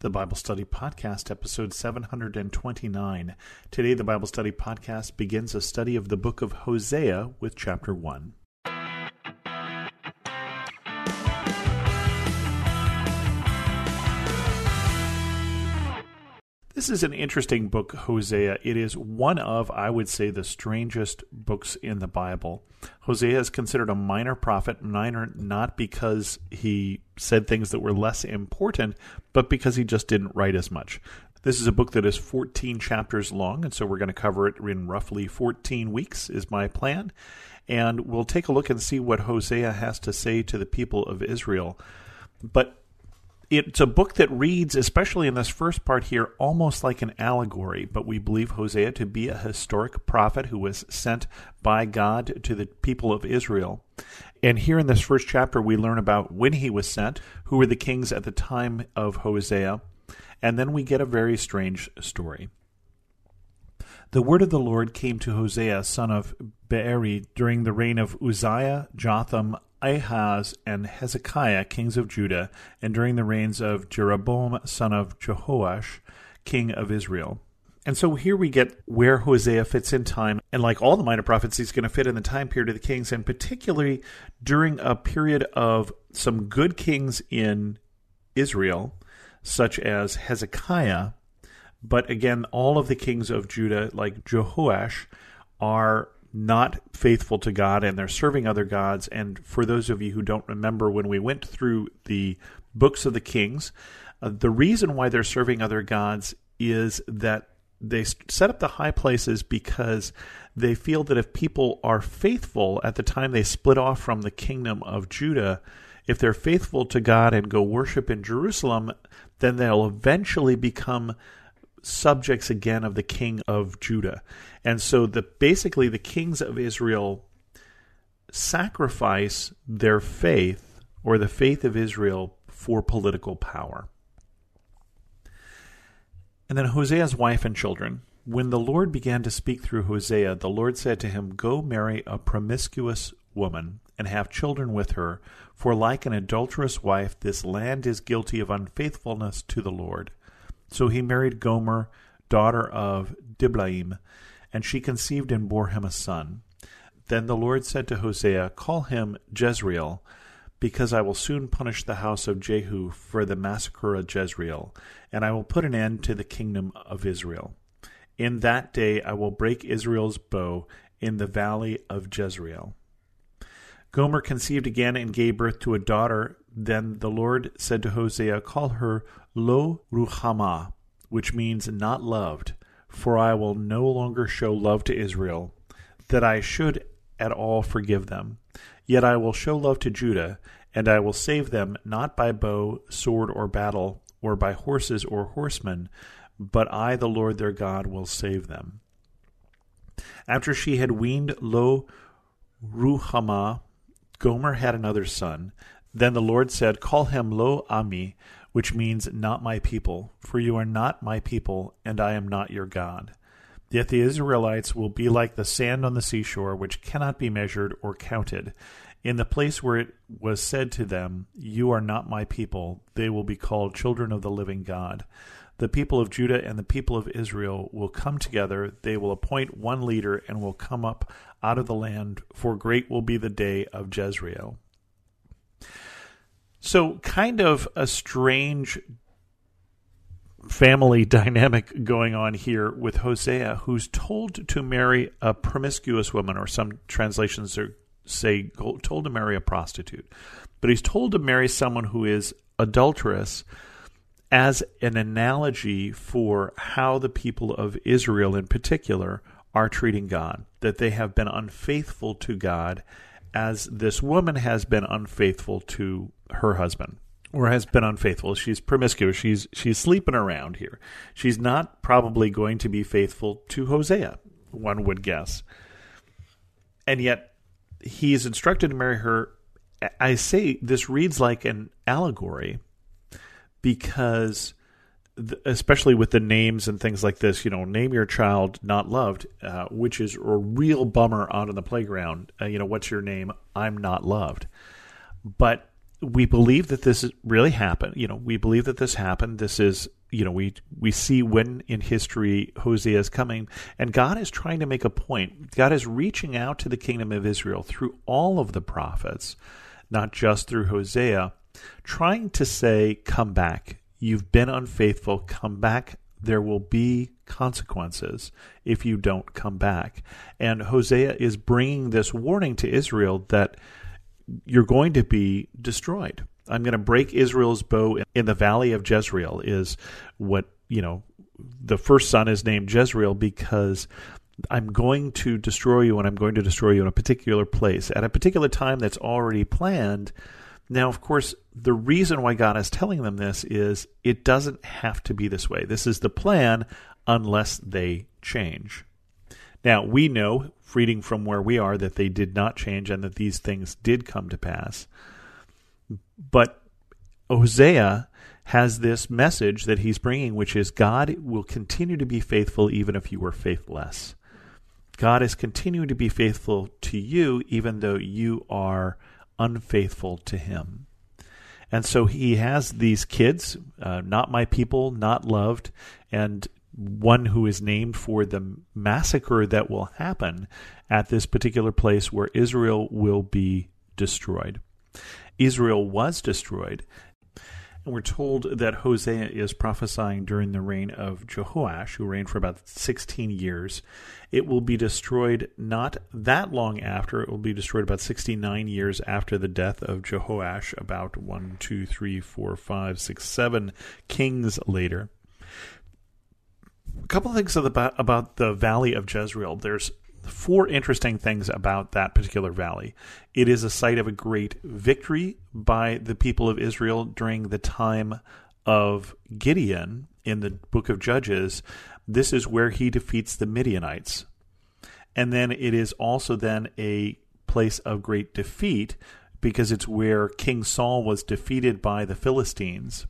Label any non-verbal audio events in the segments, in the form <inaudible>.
the Bible Study Podcast, episode 729. Today, the Bible Study Podcast begins a study of the book of Hosea with chapter 1. This is an interesting book, Hosea. It is one of, I would say, the strangest books in the Bible. Hosea is considered a minor prophet, minor not because he said things that were less important, but because he just didn't write as much. This is a book that is 14 chapters long, and so we're going to cover it in roughly 14 weeks, is my plan. And we'll take a look and see what Hosea has to say to the people of Israel. But it's a book that reads, especially in this first part here, almost like an allegory. But we believe Hosea to be a historic prophet who was sent by God to the people of Israel. And here in this first chapter, we learn about when he was sent, who were the kings at the time of Hosea, and then we get a very strange story. The word of the Lord came to Hosea, son of Beeri, during the reign of Uzziah, Jotham, Ahaz and Hezekiah, kings of Judah, and during the reigns of Jeroboam, son of Jehoash, king of Israel. And so here we get where Hosea fits in time. And like all the minor prophets, he's going to fit in the time period of the kings, and particularly during a period of some good kings in Israel, such as Hezekiah. But again, all of the kings of Judah, like Jehoash, are not faithful to God and they're serving other gods. And for those of you who don't remember, when we went through the books of the kings, uh, the reason why they're serving other gods is that they set up the high places because they feel that if people are faithful at the time they split off from the kingdom of Judah, if they're faithful to God and go worship in Jerusalem, then they'll eventually become subjects again of the king of Judah. And so the basically the kings of Israel sacrifice their faith or the faith of Israel for political power. And then Hosea's wife and children. When the Lord began to speak through Hosea, the Lord said to him, Go marry a promiscuous woman and have children with her, for like an adulterous wife, this land is guilty of unfaithfulness to the Lord. So he married Gomer, daughter of Diblaim, and she conceived and bore him a son. Then the Lord said to Hosea, Call him Jezreel, because I will soon punish the house of Jehu for the massacre of Jezreel, and I will put an end to the kingdom of Israel. In that day I will break Israel's bow in the valley of Jezreel. Gomer conceived again and gave birth to a daughter. Then the Lord said to Hosea, Call her Lo Ruhamah, which means not loved, for I will no longer show love to Israel, that I should at all forgive them. Yet I will show love to Judah, and I will save them not by bow, sword, or battle, or by horses or horsemen, but I, the Lord their God, will save them. After she had weaned Lo Ruhamah, Gomer had another son. Then the Lord said, Call him Lo Ami, which means not my people, for you are not my people, and I am not your God. Yet the Israelites will be like the sand on the seashore, which cannot be measured or counted. In the place where it was said to them, You are not my people, they will be called children of the living God. The people of Judah and the people of Israel will come together, they will appoint one leader, and will come up out of the land, for great will be the day of Jezreel. So, kind of a strange family <laughs> dynamic going on here with Hosea, who's told to marry a promiscuous woman, or some translations say told to marry a prostitute. But he's told to marry someone who is adulterous as an analogy for how the people of Israel, in particular, are treating God, that they have been unfaithful to God as this woman has been unfaithful to her husband or has been unfaithful. She's promiscuous. She's she's sleeping around here. She's not probably going to be faithful to Hosea, one would guess. And yet he is instructed to marry her. I say this reads like an allegory because especially with the names and things like this, you know, name your child not loved, uh, which is a real bummer out on the playground. Uh, you know, what's your name? I'm not loved. But we believe that this really happened. You know, we believe that this happened. This is, you know, we we see when in history Hosea is coming, and God is trying to make a point. God is reaching out to the kingdom of Israel through all of the prophets, not just through Hosea, trying to say, "Come back. You've been unfaithful. Come back. There will be consequences if you don't come back." And Hosea is bringing this warning to Israel that you're going to be destroyed. I'm going to break Israel's bow in the valley of Jezreel, is what, you know, the first son is named Jezreel because I'm going to destroy you and I'm going to destroy you in a particular place at a particular time that's already planned. Now, of course, the reason why God is telling them this is it doesn't have to be this way. This is the plan unless they change. Now, we know, reading from where we are, that they did not change and that these things did come to pass. But Hosea has this message that he's bringing, which is God will continue to be faithful even if you were faithless. God is continuing to be faithful to you even though you are unfaithful to him. And so he has these kids, uh, not my people, not loved, and one who is named for the massacre that will happen at this particular place where Israel will be destroyed. Israel was destroyed. And we're told that Hosea is prophesying during the reign of Jehoash, who reigned for about 16 years. It will be destroyed not that long after. It will be destroyed about 69 years after the death of Jehoash, about one, two, three, four, five, six, seven kings later a couple of things about about the Valley of Jezreel. There's four interesting things about that particular valley. It is a site of a great victory by the people of Israel during the time of Gideon in the book of Judges. This is where he defeats the Midianites. And then it is also then a place of great defeat because it's where King Saul was defeated by the Philistines.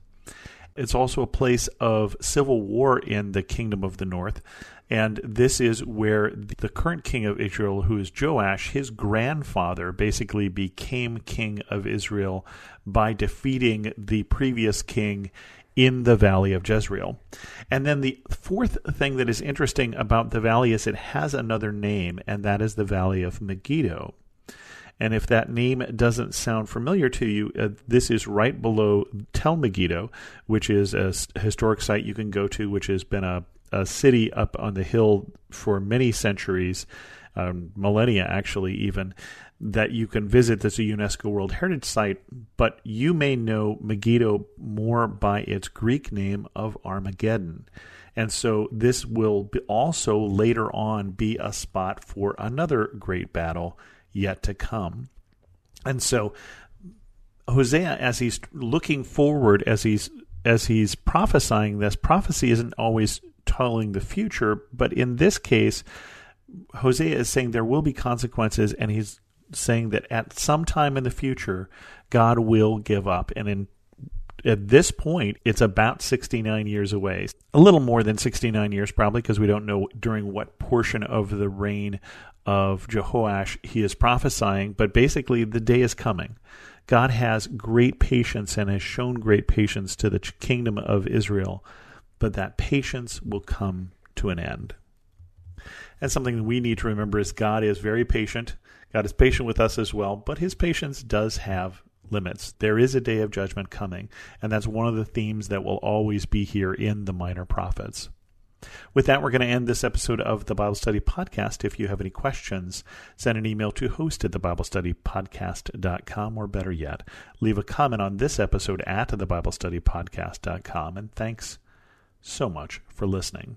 It's also a place of civil war in the kingdom of the north. And this is where the current king of Israel, who is Joash, his grandfather basically became king of Israel by defeating the previous king in the valley of Jezreel. And then the fourth thing that is interesting about the valley is it has another name, and that is the valley of Megiddo. And if that name doesn't sound familiar to you, uh, this is right below Tel Megiddo, which is a historic site you can go to, which has been a, a city up on the hill for many centuries, um, millennia actually, even, that you can visit that's a UNESCO World Heritage Site. But you may know Megiddo more by its Greek name of Armageddon. And so this will also later on be a spot for another great battle yet to come. And so Hosea, as he's looking forward, as he's as he's prophesying this, prophecy isn't always telling the future, but in this case, Hosea is saying there will be consequences, and he's saying that at some time in the future, God will give up. And in at this point, it's about 69 years away. A little more than 69 years, probably, because we don't know during what portion of the reign of Jehoash he is prophesying, but basically the day is coming. God has great patience and has shown great patience to the kingdom of Israel, but that patience will come to an end. And something we need to remember is God is very patient. God is patient with us as well, but his patience does have limits. There is a day of judgment coming, and that's one of the themes that will always be here in the minor prophets. With that, we're going to end this episode of the Bible Study Podcast. If you have any questions, send an email to host at thebiblestudypodcast.com, or better yet, leave a comment on this episode at thebiblestudypodcast.com. And thanks so much for listening.